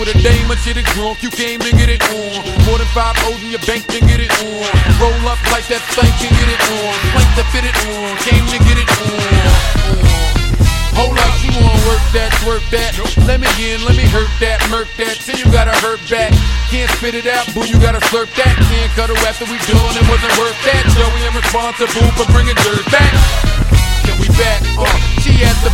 with a dame, but shit is drunk. You came to get it on. More than five O's in your bank, then get it on. Roll up like that thing, can get it on. Plank to fit it on. Came to get it on. Hold up, you wanna work that, work that. Let me in, let me hurt that, murk that. Till you gotta hurt back. Can't spit it out, boo, you gotta slurp that. Can't cut her after we done, it wasn't worth that. Joey, I'm responsible for bringing dirt back. Can we back? The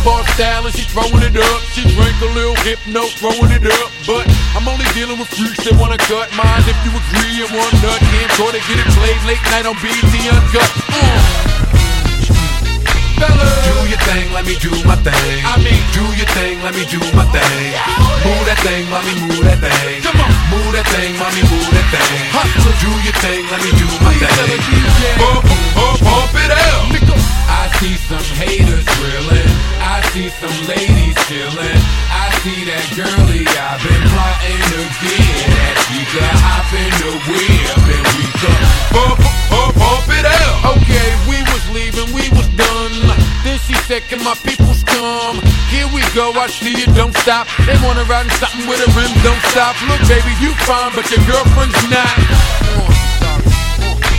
bar style and she throwing it up. She drink a little hypno, throwing it up. But I'm only dealing with freaks that wanna cut mine. If you agree and one nut, can't go to get it played late night on BET Uncut. Uh. Fellas. Do your thing, let me do my thing. I mean, do your thing, let me do my thing. Move that thing, mommy, move that thing. Come on. Move that thing, mommy, move that thing. Hustler. Do your thing, let me do my Please tell the thing. See I've been plotting to get. That she could hop in the whip and we could bump, bump, bump it out. Okay, we was leaving, we was done. Then she said, Can my peoples come? Here we go, I see you, don't stop. They wanna ride in something with a rim, don't stop. Look, baby, you fine, but your girlfriend's not.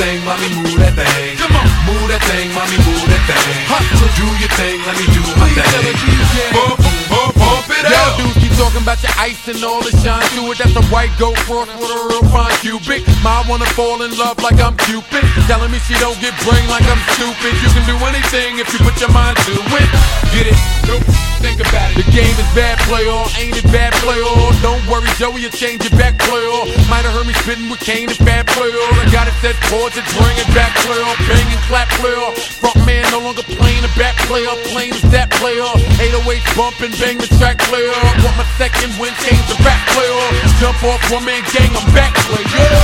Thing, mommy, move that thing. Come on. Move that thing, mommy, move that thing. Hustler. Do your thing, let me do my Please tell the thing. Bump, bump, bump it out. Talking about your ice and all the shine to it. That's a white gold cross with a real fine cubic. Ma wanna fall in love like I'm Cupid. Telling me she don't get brain like I'm stupid. You can do anything if you put your mind to it. Get it? Nope. Think about it. The game is bad play or ain't it bad play or don't worry, Joey, you change your back play or might have heard me spitting with Kane and bad play or I got it set chords and bring it back play or bang and clap play or front man no longer playing the back player, playing is that player. 808 bump and bang the track player. Want my second win, change the rap player. Jump off one man gang, I'm back player.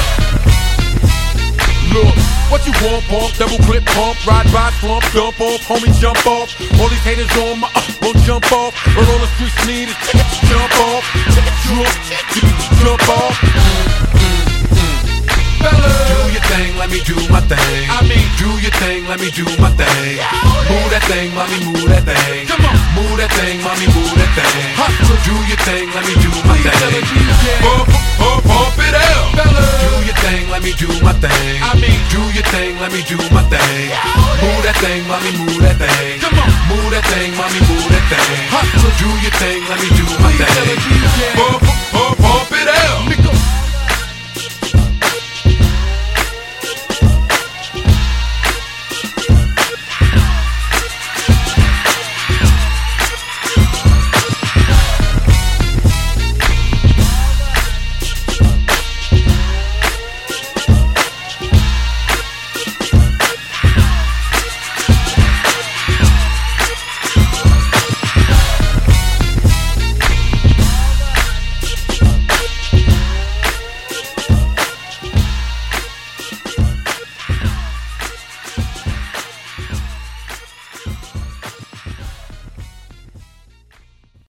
Look, what you want, pump, double clip pump, ride by slump, jump off, homie jump off. All these haters on my uh, won't jump off. But all the streets need is jump off, jump, jump off. Fellas. Do your thing, let me do my thing. I mean, do your thing, let me do my thing. Move that thing, mommy, move that thing. Come on. Move that thing, mommy, move that thing. Hustler. Do your thing, let me do my Please thing. DJ. Bump, bump, bump it out. Fellas. Do your thing, let me do my thing. I mean, do your thing, let me do my thing. Move that thing, mommy, move that thing. Come on. Move that thing, mommy, move that thing. Hustler. Do your thing, let me do my Please tell the thing. DJ. Bump, bump,